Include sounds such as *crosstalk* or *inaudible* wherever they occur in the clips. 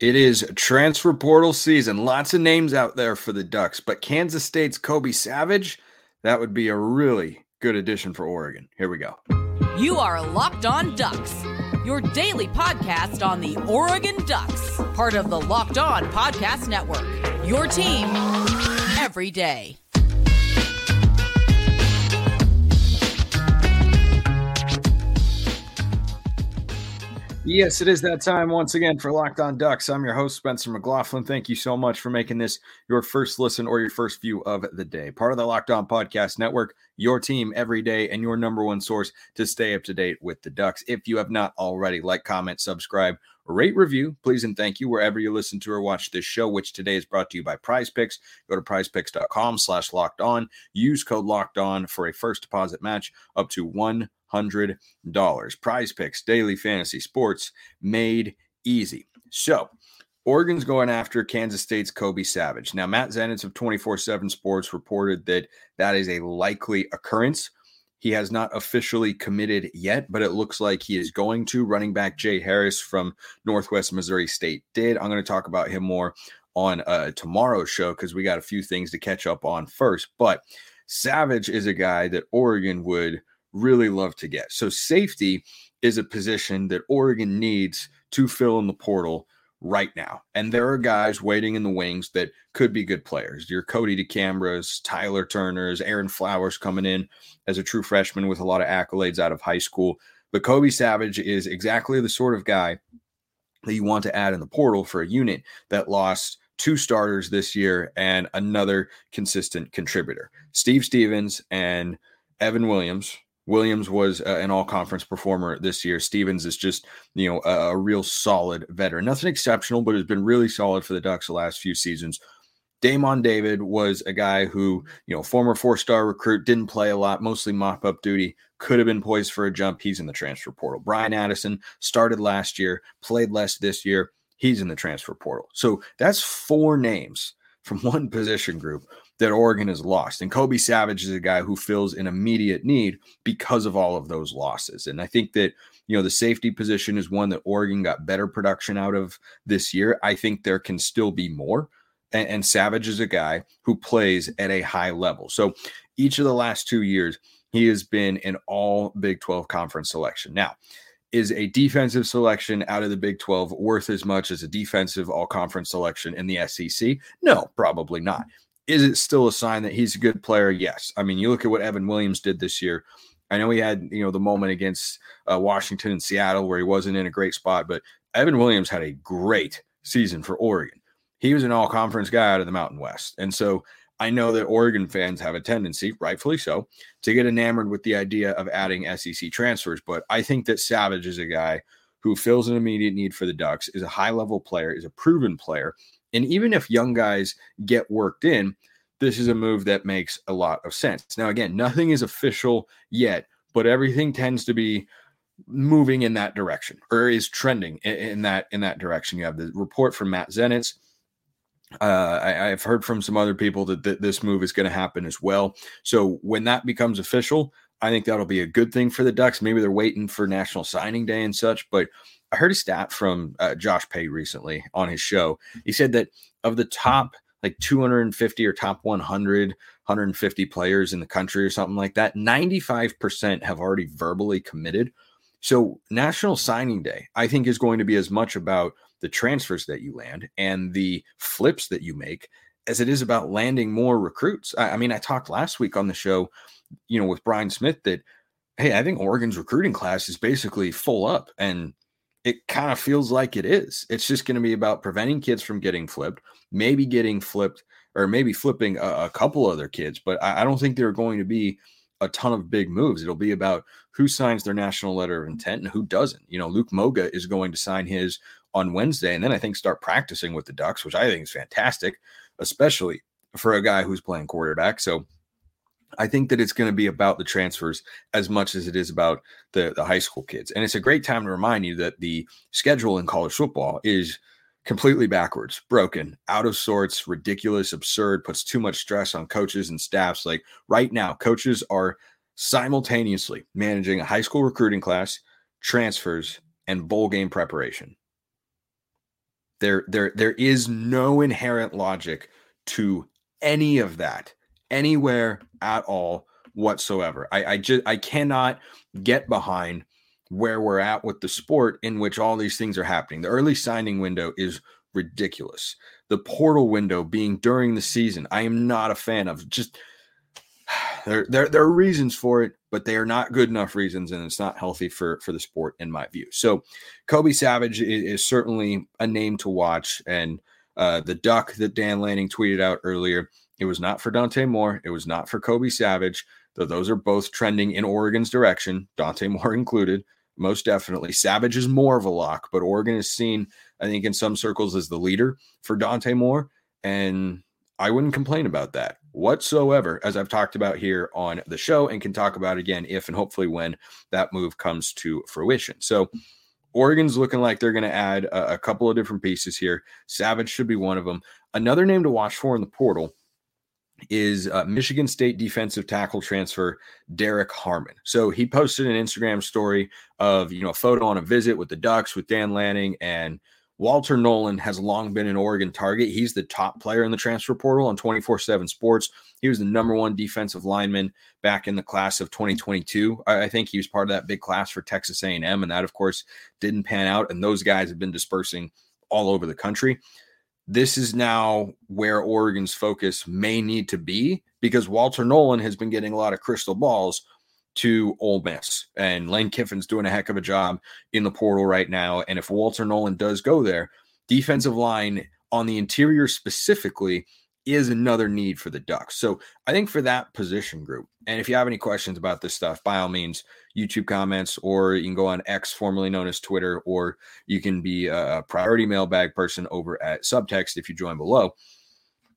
It is transfer portal season. Lots of names out there for the Ducks, but Kansas State's Kobe Savage, that would be a really good addition for Oregon. Here we go. You are Locked On Ducks, your daily podcast on the Oregon Ducks, part of the Locked On Podcast Network. Your team every day. Yes, it is that time once again for Locked On Ducks. I'm your host, Spencer McLaughlin. Thank you so much for making this your first listen or your first view of the day. Part of the Locked On Podcast Network, your team every day, and your number one source to stay up to date with the Ducks. If you have not already, like, comment, subscribe, rate, review, please, and thank you wherever you listen to or watch this show, which today is brought to you by Prize Picks. Go to prizepicks.com slash locked on. Use code locked on for a first deposit match up to one hundred dollars. Prize picks, daily fantasy sports made easy. So Oregon's going after Kansas State's Kobe Savage. Now, Matt Zenitz of 24 7 Sports reported that that is a likely occurrence. He has not officially committed yet, but it looks like he is going to. Running back Jay Harris from Northwest Missouri State did. I'm going to talk about him more on uh, tomorrow's show because we got a few things to catch up on first. But Savage is a guy that Oregon would really love to get. So safety is a position that Oregon needs to fill in the portal right now. And there are guys waiting in the wings that could be good players. Your Kodi DeCambras, Tyler Turners, Aaron Flowers coming in as a true freshman with a lot of accolades out of high school. But Kobe Savage is exactly the sort of guy that you want to add in the portal for a unit that lost two starters this year and another consistent contributor. Steve Stephens and Evan Williams, Williams was uh, an all conference performer this year. Stephens is just, you know, a, a, real solid veteran. Nothing exceptional, but has been really solid for the Ducks the last few seasons. Daymon David was a guy who, you know, former four star recruit, didn't play a lot, mostly mop up duty, could have been poised for a jump. He's in the transfer portal. Bryan Addison started last year, played less this year. He's in the transfer portal. So that's four names from *laughs* one position group that Oregon has lost. And Kobe Savage is a guy who fills an immediate need because of all of those losses. And I think that, you know, the safety position is one that Oregon got better production out of this year. I think there can still be more. And, and Savage is a guy who plays at a high level. So each of the last two years, he has been an all Big 12 conference selection. Now, is a defensive selection out of the Big 12 worth as much as a defensive all conference selection in the SEC? No, probably not. Is it still a sign that he's a good player? Yes. I mean, you look at what Evan Williams did this year. I know he had, you know, the moment against uh, Washington and Seattle where he wasn't in a great spot, but Evan Williams had a great season for Oregon. He was an all conference guy out of the Mountain West. And so I know that Oregon fans have a tendency, rightfully so, to get enamored with the idea of adding SEC transfers. But I think that Savage is a guy who fills an immediate need for the Ducks, is a high level player, is a proven player, and even if young guys get worked in, this is a move that makes a lot of sense. Now, again, nothing is official yet, but everything tends to be moving in that direction or is trending in, that in that direction. You have the report from Matt Zenitz. Uh, I, have heard from some other people that, that this move is going to happen as well. So when that becomes official, I think that'll be a good thing for the Ducks. Maybe they're waiting for National Signing Day and such, but I heard a stat from uh, Josh Pate recently on his show. He said that of the top like 250 or top 100, 150 players in the country or something like that, 95% have already verbally committed. So, National Signing Day, I think, is going to be as much about the transfers that you land and the flips that you make as it is about landing more recruits. I, I mean, I talked last week on the show, you know, with Brian Smith that, hey, I think Oregon's recruiting class is basically full up. And it kind of feels like it is. It's just going to be about preventing kids from getting flipped, maybe getting flipped, or maybe flipping a, a couple other kids. But I, I, don't think there are going to be a ton of big moves. It'll be about who signs their national letter of intent and who doesn't. You know, Luke Moga is going to sign his on Wednesday, and then I think start practicing with the Ducks, which I think is fantastic, especially for a guy who's playing quarterback. So I think that it's going to be about the transfers as much as it is about the, the high school kids. And it's a great time to remind you that the schedule in college football is completely backwards, broken, out of sorts, ridiculous, absurd, puts too much stress on coaches and staffs. Like right now, coaches are simultaneously managing a high school recruiting class, transfers, and bowl game preparation. There, there, there is no inherent logic to any of that anywhere at all whatsoever. I, I just I cannot get behind where we're at with the sport in which all these things are happening. The early signing window is ridiculous. The portal window being during the season, I am not a fan of. Just *sighs* there, there, there are reasons for it, but they are not good enough reasons, and it's not healthy for for the sport in my view. So, Kobe Savage is, is certainly a name to watch, and uh, the duck that Dan Lanning tweeted out earlier. It was not for Dante Moore. It was not for Kobe Savage. Though those are both trending in Oregon's direction, Dante *laughs* Moore included most definitely. Savage is more of a lock, but Oregon is seen, I think, in some circles as the leader for Dante Moore. And I wouldn't complain about that whatsoever, as I've talked about here on the show and can talk about again if and hopefully when that move comes to fruition. So, Oregon's looking like they're going to add a, a couple of different pieces here. Savage should be one of them. Another name to watch for in the portal is uh, Michigan State defensive tackle transfer Derrick Harmon. So he posted an Instagram story of you know a photo on a visit with the Ducks with Dan Lanning and Walter Nolen has long been an Oregon target. He's the top player in the transfer portal on 24/7 Sports. He was the number one defensive lineman back in the class of 2022. I, I think he was part of that big class for Texas A&M, and that of course didn't pan out. And those guys have been dispersing all over the country this is now where Oregon's focus may need to be because Walter Nolen has been getting a lot of crystal balls to Ole Miss, and Lane Kiffin's doing a heck of a job in the portal right now. And if Walter Nolen does go there, defensive line on the interior specifically is another need for the Ducks. So I think for that position group, and if you have any questions about this stuff, by all means, YouTube comments, or you can go on X, formerly known as Twitter, or you can be a priority mailbag person over at Subtext if you join below.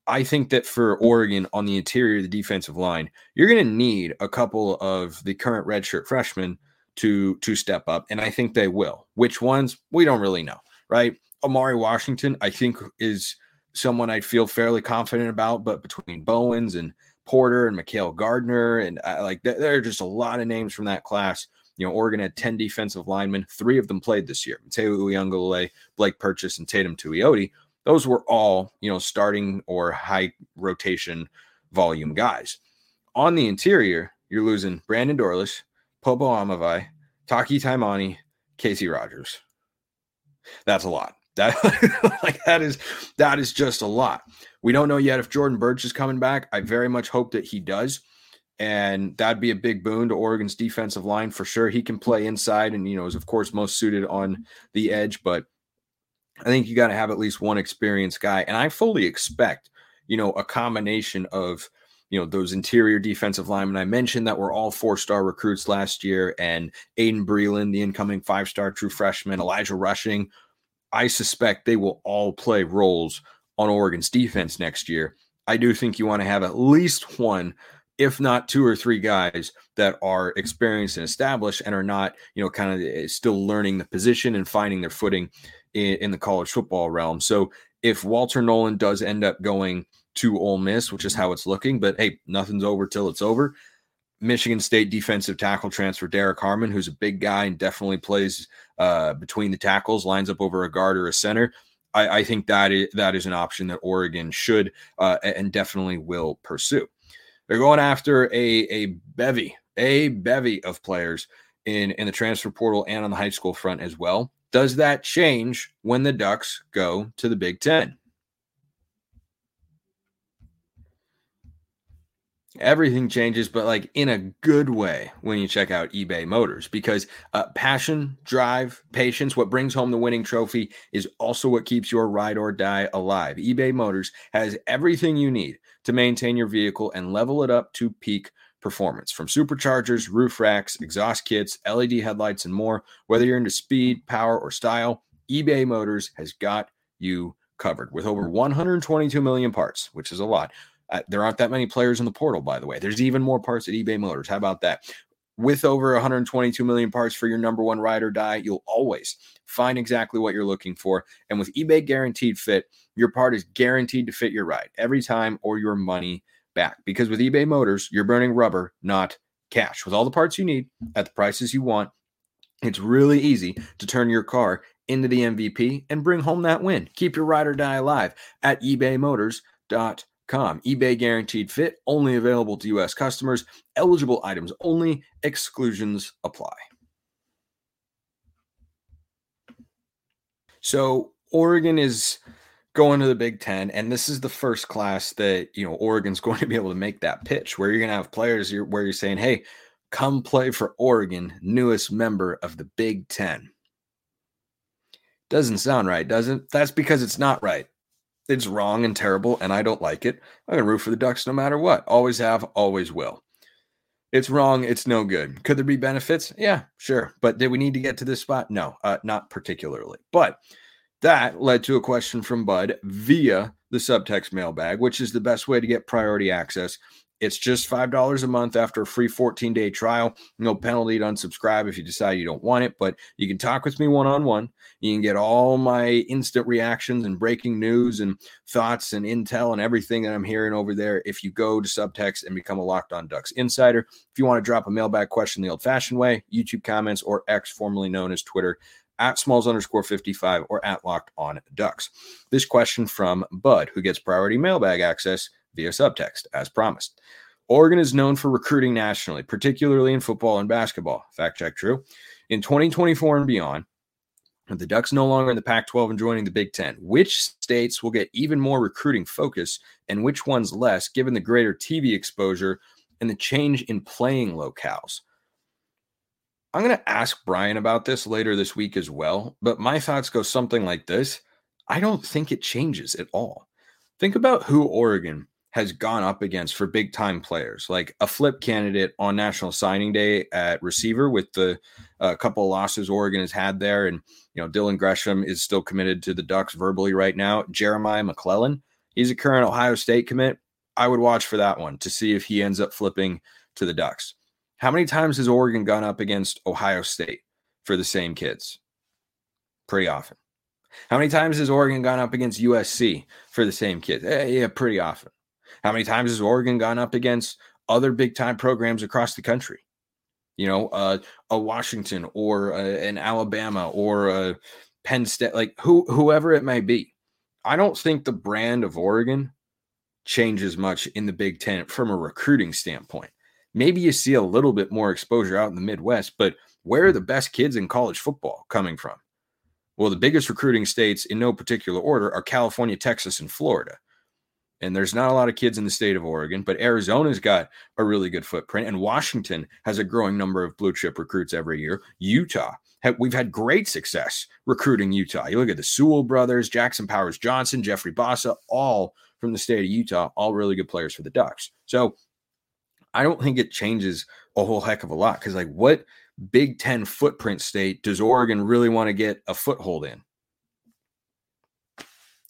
I think that for Oregon on the interior of the defensive line, you're going to need a couple of the current redshirt freshmen to to step up, and I think they will. Which ones we don't really know, right? A'Mauri Washington, I think, is someone I'd feel fairly confident about, but between Bowens and Porter and My'Keil Gardner, and uh, like there are just a lot of names from that class. You know, Oregon had 10 defensive linemen. Three of them played this year. Matayo Uiagalelei, Blake Purchase, and Teitum Tuioti. Those were all, you know, starting or high rotation volume guys. On the interior, you're losing Brandon Dorlus, Popo Aumavae, Taki Taimani, Casey Rogers. That's a lot. That *laughs* like that is that is just a lot. We don't know yet if Jordan Burch is coming back. I very much hope that he does. And that'd be a big boon to Oregon's defensive line for sure. He can play inside and, you know, is of course most suited on the edge, but I think you got to have at least one experienced guy. And I fully expect, you know, a combination of, you know, those interior defensive linemen I mentioned that were all four star recruits last year, and Aydin Breland, the incoming five star true freshman, Elijah Rushing, I suspect they will all play roles on Oregon's defense next year. I do think you want to have at least one, if not two or three guys that are experienced and established and are not, you know, kind of eh, still learning the position and finding their footing in, in the college football realm. So if Walter Nolen does end up going to Ole Miss, which is how it's looking, but hey, nothing's over till it's over. Michigan State defensive tackle transfer Derrick Harmon, who's a big guy and definitely plays uh, between the tackles, lines up over a guard or a center. I, I think that is that is an option that Oregon should uh, and definitely will pursue. They're going after a a bevy, a bevy of players in in the transfer portal and on the high school front as well. Does that change when the Ducks go to the Big Ten? Everything changes, but like in a good way when you check out eBay Motors because uh, passion, drive, patience, what brings home the winning trophy is also what keeps your ride or die alive. eBay Motors has everything you need to maintain your vehicle and level it up to peak performance from superchargers, roof racks, exhaust kits, LED headlights, and more. Whether you're into speed, power, or style, eBay Motors has got you covered with over 122 million parts, which is a lot uh, there aren't that many players in the portal, by the way. There's even more parts at eBay Motors. How about that? With over 122 million parts for your number one ride or die, you'll always find exactly what you're looking for. And with eBay Guaranteed Fit, your part is guaranteed to fit your ride every time or your money back. Because with eBay Motors, you're burning rubber, not cash. With all the parts you need at the prices you want, it's really easy to turn your car into the MVP and bring home that win. Keep your ride or die alive at ebaymotors.com. eBay guaranteed fit, only available to U.S. customers, eligible items only, exclusions apply. So, Oregon is going to the Big Ten, and this is the first class that you know Oregon's *laughs* going to be able to make that pitch where you're going to have players where you're saying, "Hey, come play for Oregon, newest member of the Big Ten. Doesn't sound right, doesn't? That's because it's not right. It's wrong and terrible, and I don't like it. I'm going to root for the Ducks no matter what. Always have, always will. It's wrong. It's no good. Could there be benefits? Yeah, sure. But did we need to get to this spot? No, uh, not particularly. But that led to a question from Bud via the subtext mailbag, which is the best way to get priority access it's just $5 a month after a free 14 day trial. No penalty to unsubscribe if you decide you don't want it, but you can talk with me one on one. You can get all my instant reactions and breaking news and thoughts and intel and everything that I'm hearing over there if you go to subtext and become a Locked On Ducks insider. If you want to drop a mailbag question the old fashioned way, YouTube comments or X, formerly known as Twitter, at smalls underscore 55 or at locked on ducks. This question from Bud, who gets priority mailbag access via subtext, as promised. Oregon is known for recruiting nationally, particularly in football and basketball. Fact check true. In 2024 and beyond, the Ducks no longer in the Pac 12 and joining the Big Ten, which states will get even more recruiting focus and which ones less, given the greater TV exposure and the change in playing locales? I'm going to ask Brian about this later this week as well, but my thoughts go something like this I don't think it changes at all. Think about who Oregon has gone up against for big time players, like a flip candidate on National Signing Day at receiver with the uh, couple of losses Oregon has had there. And, you know, Dylan Gresham is still committed to the Ducks verbally right now. Jeremiah McClellan, he's a current Ohio State commit. I would watch for that one to see if he ends up flipping to the Ducks. How many times has Oregon gone up against Ohio State for the same kids? Pretty often. How many times has Oregon gone up against USC for the same kids? Eh, yeah, pretty often. How many times has Oregon gone up against other big time programs across the country? You know, uh, a Washington or a, an Alabama or a Penn State, like who whoever it may be. I don't think the brand of Oregon changes much in the Big Ten from a recruiting standpoint. Maybe you see a little bit more exposure out in the Midwest, but where are the best kids in college football coming from? Well, the biggest recruiting states in no particular order are California, Texas, and Florida and there's not a lot of kids in the state of Oregon, but Arizona's got a really good footprint, and Washington has a growing number of blue chip recruits every year. Utah, we've had great success recruiting Utah. You look at the Sewell brothers, Jackson Powers Johnson, Jeffrey Bassa, all from the state of Utah, all really good players for the Ducks. So I don't think it changes a whole heck of a lot because, like, what Big Ten footprint state does Oregon really want to get a foothold in?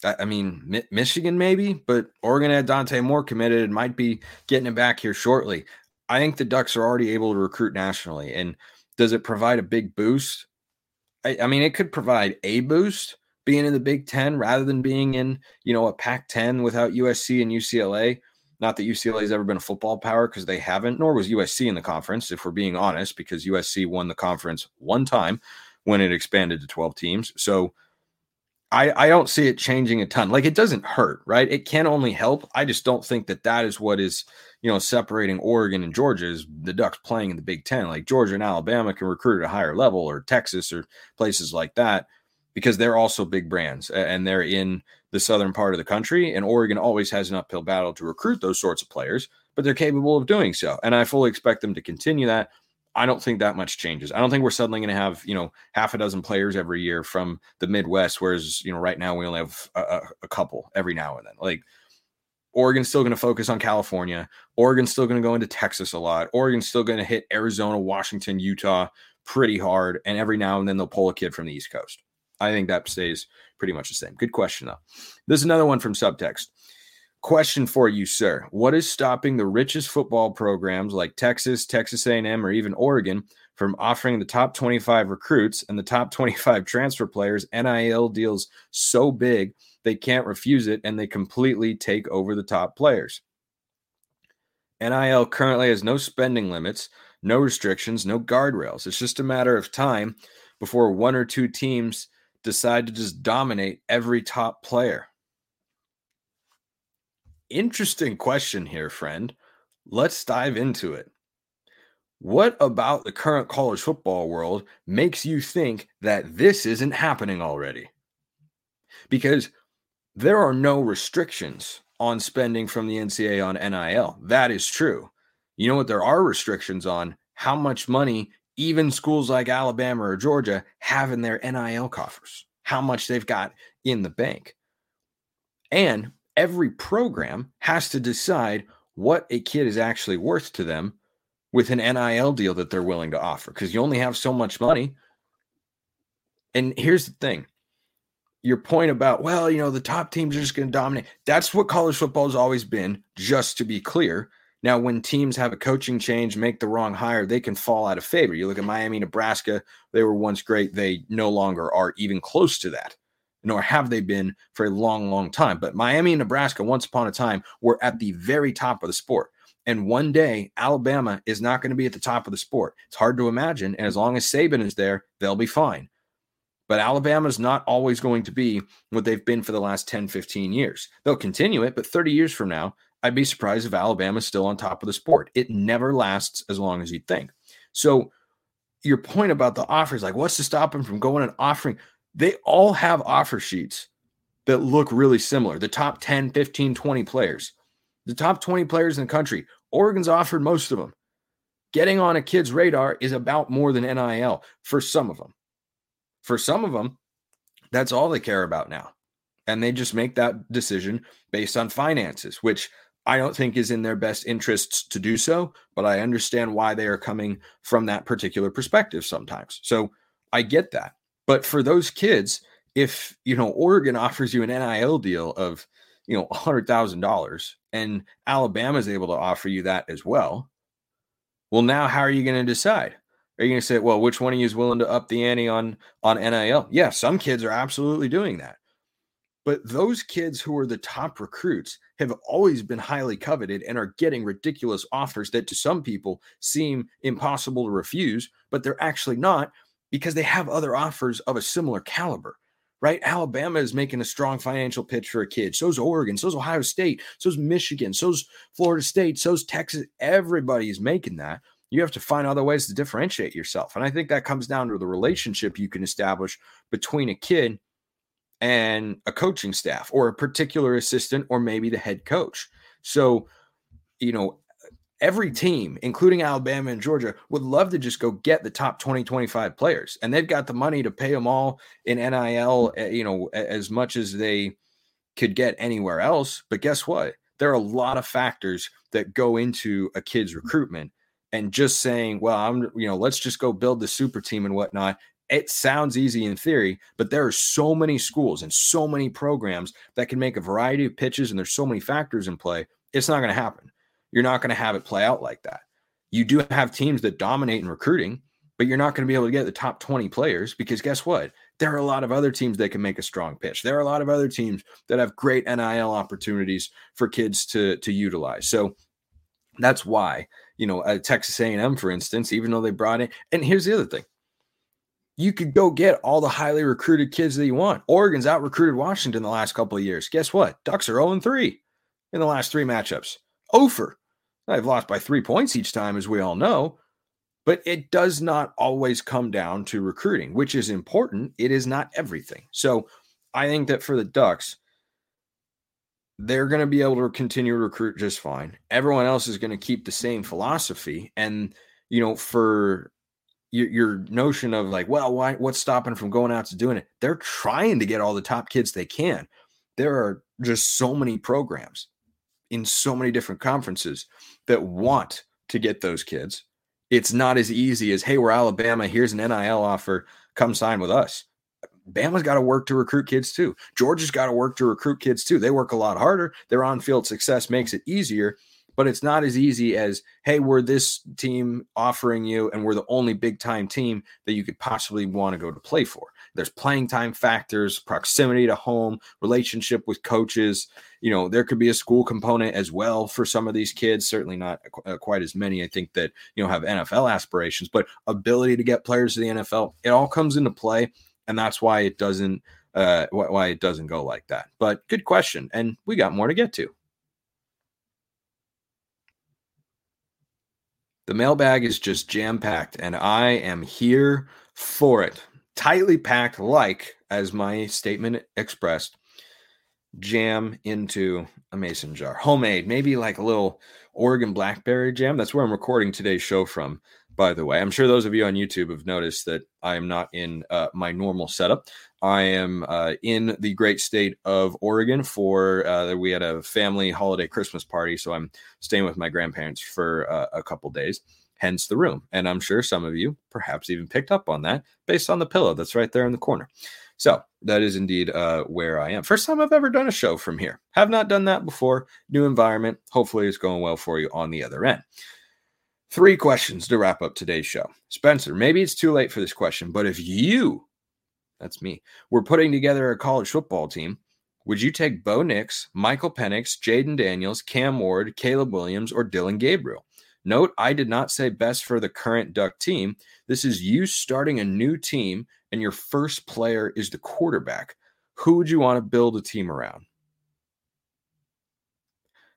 I mean, Michigan maybe, but Oregon had Dante Moore committed and might be getting it back here shortly. I think the Ducks are already able to recruit nationally. And does it provide a big boost? I, I mean, it could provide a boost being in the Big Ten rather than being in, you know, a Pac 10 without USC and UCLA. Not that UCLA has ever been a football power because they haven't, nor was USC in the conference, if we're being honest, because USC won the conference one time when it expanded to 12 teams. So, I, I don't see it changing a ton. Like it doesn't hurt, right? It can only help. I just don't think that that is what is, you know, separating Oregon and Georgia is the Ducks playing in the Big Ten. Like Georgia and Alabama can recruit at a higher level, or Texas or places like that, because they're also big brands and they're in the southern part of the country. And Oregon always has an uphill battle to recruit those sorts of players, but they're capable of doing so. And I fully expect them to continue that. I don't think that much changes. I don't think we're suddenly going to have, you know, half a dozen players every year from the Midwest, whereas, you know, right now we only have a, a couple every now and then. Like Oregon's still going to focus on California. Oregon's still going to go into Texas a lot. Oregon's still going to hit Arizona, Washington, Utah pretty hard. And every now and then they'll pull a kid from the East Coast. I think that stays pretty much the same. Good question, though. There's another one from Subtext. Question for you, sir. What is stopping the richest football programs like Texas, Texas A&M, or even Oregon from offering the top 25 recruits and the top 25 transfer players NIL deals so big they can't refuse it and they completely take over the top players? NIL currently has no spending limits, no restrictions, no guardrails. It's just a matter of time before one or two teams decide to just dominate every top player? Interesting question here, friend. Let's dive into it. What about the current college football world makes you think that this isn't happening already? Because there are no restrictions on spending from the NCAA on NIL. That is true. You know what? There are restrictions on how much money even schools like Alabama or Georgia have in their NIL coffers, how much they've got in the bank. And every program has to decide what a kid is actually worth to them with an NIL deal that they're willing to offer because you only have so much money. And here's the thing your point about, well, you know, the top teams are just going to dominate. That's what college football has always been, just to be clear. Now, when teams have a coaching change, make the wrong hire, they can fall out of favor. You look at Miami, Nebraska, they were once great. They no longer are even close to that, nor have they been for a long, long time. But Miami and Nebraska, once upon a time, were at the very top of the sport. And one day, Alabama is not going to be at the top of the sport. It's hard to imagine. And as long as Saban is there, they'll be fine. But Alabama's not always going to be what they've been for the last 10, 15 years. They'll continue it, but 30 years from now, I'd be surprised if Alabama's still on top of the sport. It never lasts as long as you think. So, your point about the offers, like what's to stop them from going and offering? They all have offer sheets that look really similar. The top 10, 15, 20 players, the top 20 players in the country, Oregon's offered most of them. Getting on a kid's radar is about more than NIL for some of them. For some of them, that's all they care about now. And they just make that decision based on finances, which I don't think is in their best interests to do so, but I understand why they are coming from that particular perspective sometimes. So I get that. But for those kids, if you know Oregon offers you an NIL deal of you know $100,000 and Alabama is able to offer you that as well, well now how are you going to decide? Are you going to say, well, which one of you is willing to up the ante on on NIL? Yeah, some kids are absolutely doing that. But those kids who are the top recruits have always been highly coveted and are getting ridiculous offers that to some people seem impossible to refuse, but they're actually not because they have other offers of a similar caliber, right? Alabama is making a strong financial pitch for a kid. So's Oregon, so's Ohio State, so's Michigan, so's Florida State, so's Texas. Everybody is making that. You have to find other ways to differentiate yourself. And I think that comes down to the relationship you can establish between a kid and a coaching staff or a particular assistant or maybe the head coach. So, you know, every team, including Alabama and Georgia, would love to just go get the top 20, 25 players. And they've got the money to pay them all in NIL, eh, you know, as much as they could get anywhere else. But guess what? There are a lot of factors that go into a kid's recruitment. And just saying, well, I'm, you know, let's just go build the super team and whatnot it sounds easy in theory, but there are so many schools and so many programs that can make a variety of pitches, and there's so many factors in play. It's not going to happen. You're not going to have it play out like that. You do have teams that dominate in recruiting, but you're not going to be able to get the top 20 players because guess what? There are a lot of other teams that can make a strong pitch. There are a lot of other teams that have great NIL opportunities for kids to to utilize. So that's why, you know, Texas A&M, for instance, even though they brought in, and here's the other thing you could go get all the highly recruited kids that you want. Oregon's out recruited Washington the last couple of years. Guess what? Ducks are 0 3 in the last three matchups. Over. They've lost by three points each time, as we all know. But it does not always come down to recruiting, which is important. It is not everything. So I think that for the Ducks, they're going to be able to continue to recruit just fine. Everyone else is going to keep the same philosophy. And, you know, for your, your notion of like, well, why what's stopping from going out to doing it? They're trying to get all the top kids they can. There are just so many programs in so many different conferences that want to get those kids. It's not as easy as, hey, we're Alabama. Here's an NIL offer. Come sign with us. Bama's got to work to recruit kids too. Georgia's got to work to recruit kids too. They work a lot harder. Their on field success makes it easier but it's not as easy as hey we're this team offering you and we're the only big time team that you could possibly want to go to play for there's playing time factors proximity to home relationship with coaches you know there could be a school component as well for some of these kids certainly not uh, quite as many i think that you know have nfl aspirations but ability to get players to the nfl it all comes into play and that's why it doesn't uh, why it doesn't go like that. But good question, and we got more to get to. The mailbag is just jam packed, and I am here for it. Tightly packed, like as my statement expressed, jam into a mason jar. Homemade, maybe like a little Oregon blackberry jam. That's where I'm recording today's show from, by the way. I'm sure those of you on YouTube have noticed that I am not in uh, my normal setup. I am uh, in the great state of Oregon for uh, we had a family holiday Christmas party, so I'm staying with my grandparents for uh, a couple days. Hence the room, and I'm sure some of you perhaps even picked up on that based on the pillow that's right there in the corner. So that is indeed uh, where I am. First time I've ever done a show from here. Have not done that before. New environment. Hopefully, it's going well for you on the other end. Three questions to wrap up today's show. Spencer, maybe it's too late for this question, but if you, that's me, We're putting together a college football team, would you take Bo Nix, Michael Penix, Jayden Daniels, Cam Ward, Caleb Williams, or Dillon Gabriel? Note, I did not say best for the current Duck team. This is you starting a new team, and your first player is the quarterback. Who would you want to build a team around?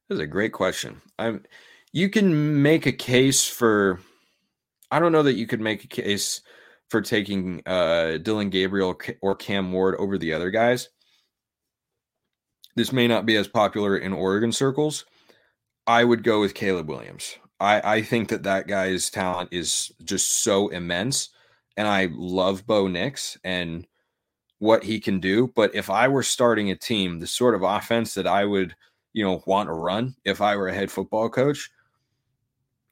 This is a great question. I'm you can make a case for I don't know that you could make a case for taking uh Dillon Gabriel or Cam Ward over the other guys. This may not be as popular in Oregon circles. I would go with Caleb Williams. I, I think that that guy's talent is just so immense. And I love Bo Nix and what he can do. But if I were starting a team, the sort of offense that I would, you know, want to run if I were a head football coach,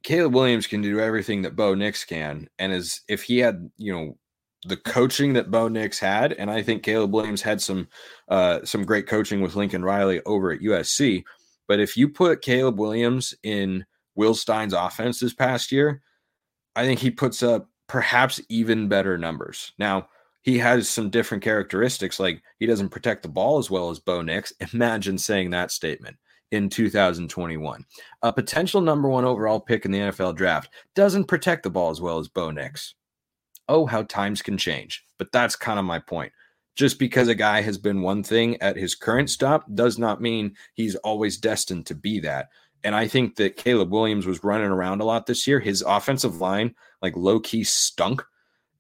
Caleb Williams can do everything that Bo Nix can. And as if he had, you know, the coaching that Bo Nix had, and I think Caleb Williams had some uh, some great coaching with Lincoln Riley over at USC. But if you put Caleb Williams in Will Stein's offense this past year, I think he puts up perhaps even better numbers. Now, he has some different characteristics, like he doesn't protect the ball as well as Bo Nix. Imagine saying that statement in 2021. A potential number one overall pick in the NFL draft doesn't protect the ball as well as Bo Nix. Oh, how times can change. But that's kind of my point. Just because a guy has been one thing at his current stop does not mean he's always destined to be that. And I think that Caleb Williams was running around a lot this year. His offensive line, like low key, stunk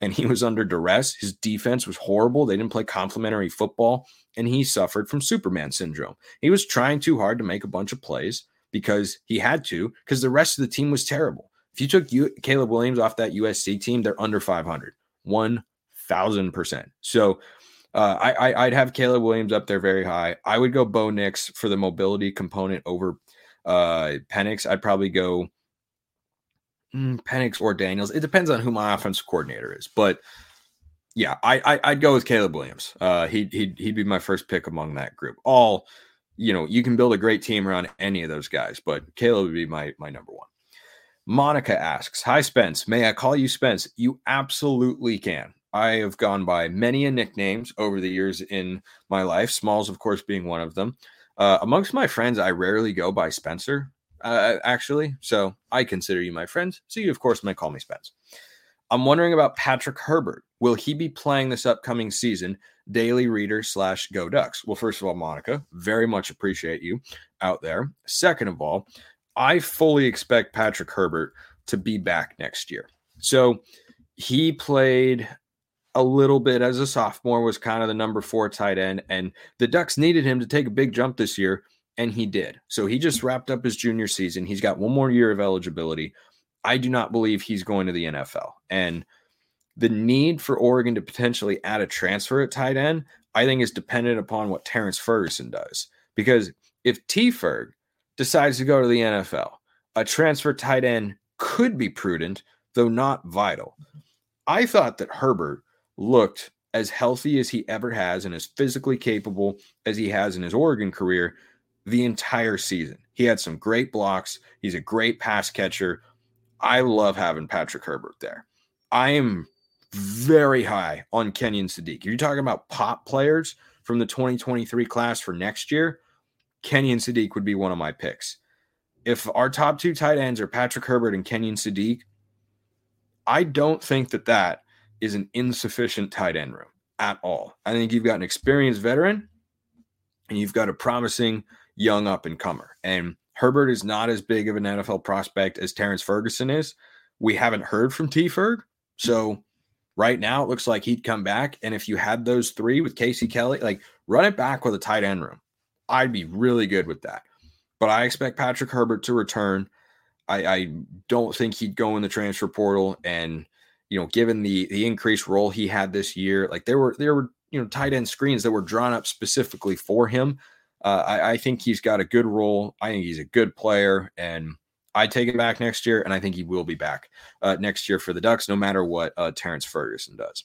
and he was under duress. His defense was horrible. They didn't play complementary football, and he suffered from Superman syndrome. He was trying too hard to make a bunch of plays because he had to, because the rest of the team was terrible. If you took you, Caleb Williams off that USC team, they're under 500, 1000%. So uh, I, I, would have Caleb Williams up there very high. I would go Bo Nix for the mobility component over uh, Penix, I'd probably go Penix or Daniels. It depends on who my offensive coordinator is, but yeah, I, I would go with Caleb Williams. Uh, he he'd he'd be my first pick among that group. All you know, you can build a great team around any of those guys, but Caleb would be my my number one. Monica asks, "Hi Spence, may I call you Spence?" You absolutely can. I have gone by many a nicknames over the years in my life. Smalls, of course, being one of them. Uh, amongst my friends, I rarely go by Spencer, uh, actually. So I consider you my friend. So you, of course, may call me Spence. I'm wondering about Patrick Herbert. Will he be playing this upcoming season? Daily reader slash go ducks. Well, first of all, Monica, very much appreciate you out there. Second of all, I fully expect Patrick Herbert to be back next year. So he played a little bit as a sophomore, was kind of the number four tight end. And the Ducks needed him to take a big jump this year, and he did. So he just mm-hmm. wrapped up his junior season. He's got one more year of eligibility. I do not believe he's going to the NFL. And the need for Oregon to potentially add a transfer at tight end, I think, is dependent upon what Terrance Ferguson does. Because if T Ferg decides to go to the NFL, a transfer tight end could be prudent, though not vital. I thought that Herbert looked as healthy as he ever has and as physically capable as he has in his Oregon career the entire season. He had some great blocks. He's a great pass catcher. I love having Patrick Herbert there. I am very high on Kenyon Sadiq. You're talking about pop players from the 2023 class for next year. Kenyon Sadiq would be one of my picks. If our top two tight ends are Patrick Herbert and Kenyon Sadiq, I don't think that that is an insufficient tight end room at all. I think you've got an experienced veteran and you've got a promising young up and comer. And Herbert is not as big of an NFL prospect as Terrance Ferguson is. We haven't heard from T Ferg. So right now it looks like he'd come back. And if you had those three with Casey Kelly, like run it back with a tight end room. I'd be really good with that. But I expect Patrick Herbert to return. I, I don't think he'd go in the transfer portal. And, you know, given the the increased role he had this year, like there were there were, you know, tight end screens that were drawn up specifically for him. Uh, I, I think he's got a good role. I think he's a good player. And I take him back next year, and I think he will be back uh, next year for the Ducks, no matter what uh, Terrance Ferguson does.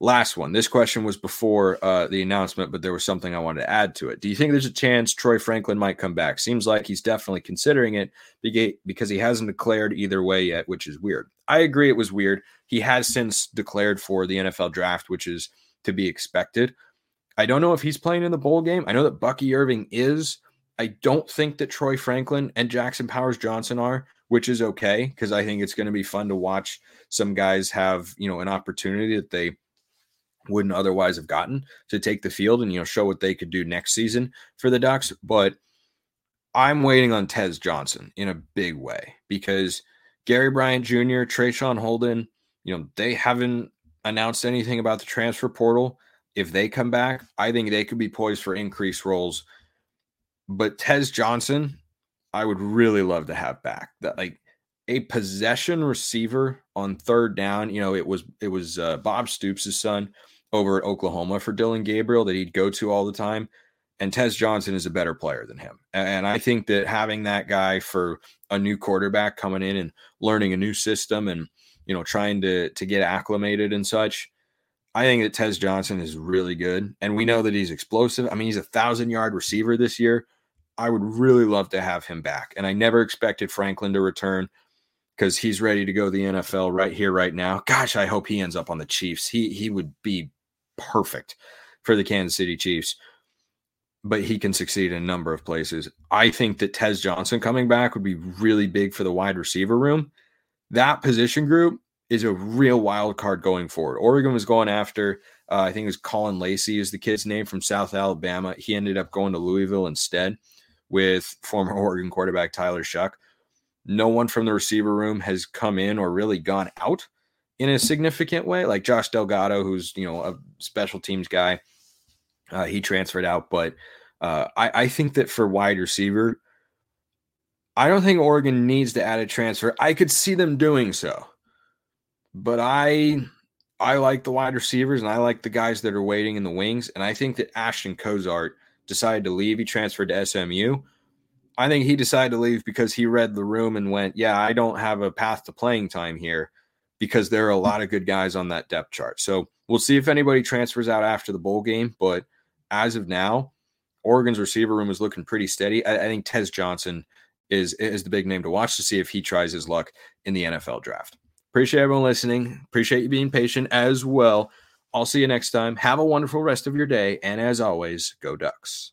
Last one. This question was before uh, the announcement, but there was something I wanted to add to it. Do you think there's a chance Troy Franklin might come back? Seems like he's definitely considering it because he hasn't declared either way yet, which is weird. I agree it was weird. He has since declared for the NFL draft, which is to be expected. I don't know if he's playing in the bowl game. I know that Bucky Irving is. I don't think that Troy Franklin and Jackson Powers Johnson are, which is okay because I think it's going to be fun to watch some guys have, you know, an opportunity that they wouldn't otherwise have gotten to take the field and you know show what they could do next season for the Ducks. But I'm waiting on Tez Johnson in a big way because Gary Bryant Jr., Traeshon Holden, you know, they haven't announced anything about the transfer portal. If they come back, I think they could be poised for increased roles. But Tez Johnson, I would really love to have back. That like a possession receiver on third down. You know, it was it was uh, Bob Stoops' son over at Oklahoma for Dillon Gabriel that he'd go to all the time. And Tez Johnson is a better player than him. And I think that having that guy for a new quarterback coming in and learning a new system and you know trying to to get acclimated and such, I think that Tez Johnson is really good. And we know that he's explosive. I mean, he's a thousand yard receiver this year. I would really love to have him back. And I never expected Franklin to return because he's ready to go to the NFL right here, right now. Gosh, I hope he ends up on the Chiefs. He he would be perfect for the Kansas City Chiefs. But he can succeed in a number of places. I think that Tez Johnson coming back would be really big for the wide receiver room. That position group is a real wild card going forward. Oregon was going after, uh, I think it was Caullin Lacy is the kid's name from South Alabama. He ended up going to Louisville instead with former *laughs* Oregon quarterback Tyler Shough. No one from the receiver room has come in or really gone out in a significant way. Like Josh Delgado, who's you know a special teams guy, uh, he transferred out. But uh, I, I think that for wide receiver, I don't think Oregon needs to add a transfer. I could see them doing so, but I I like the wide receivers and I like the guys that are waiting in the wings. And I think that Ashton Cozart – decided to leave. He transferred to SMU. I think he decided to leave because he read the room and went, Yeah, I don't have a path to playing time here because there are a lot of good guys on that depth chart. So we'll see if anybody transfers out after the bowl game. But as of now, Oregon's receiver room is looking pretty steady. I, I think Tez Johnson is is the big name to watch to see if he tries his luck in the NFL draft. Appreciate everyone listening. Appreciate you being patient as well. I'll see you next time. Have a wonderful rest of your day. And as always, go Ducks.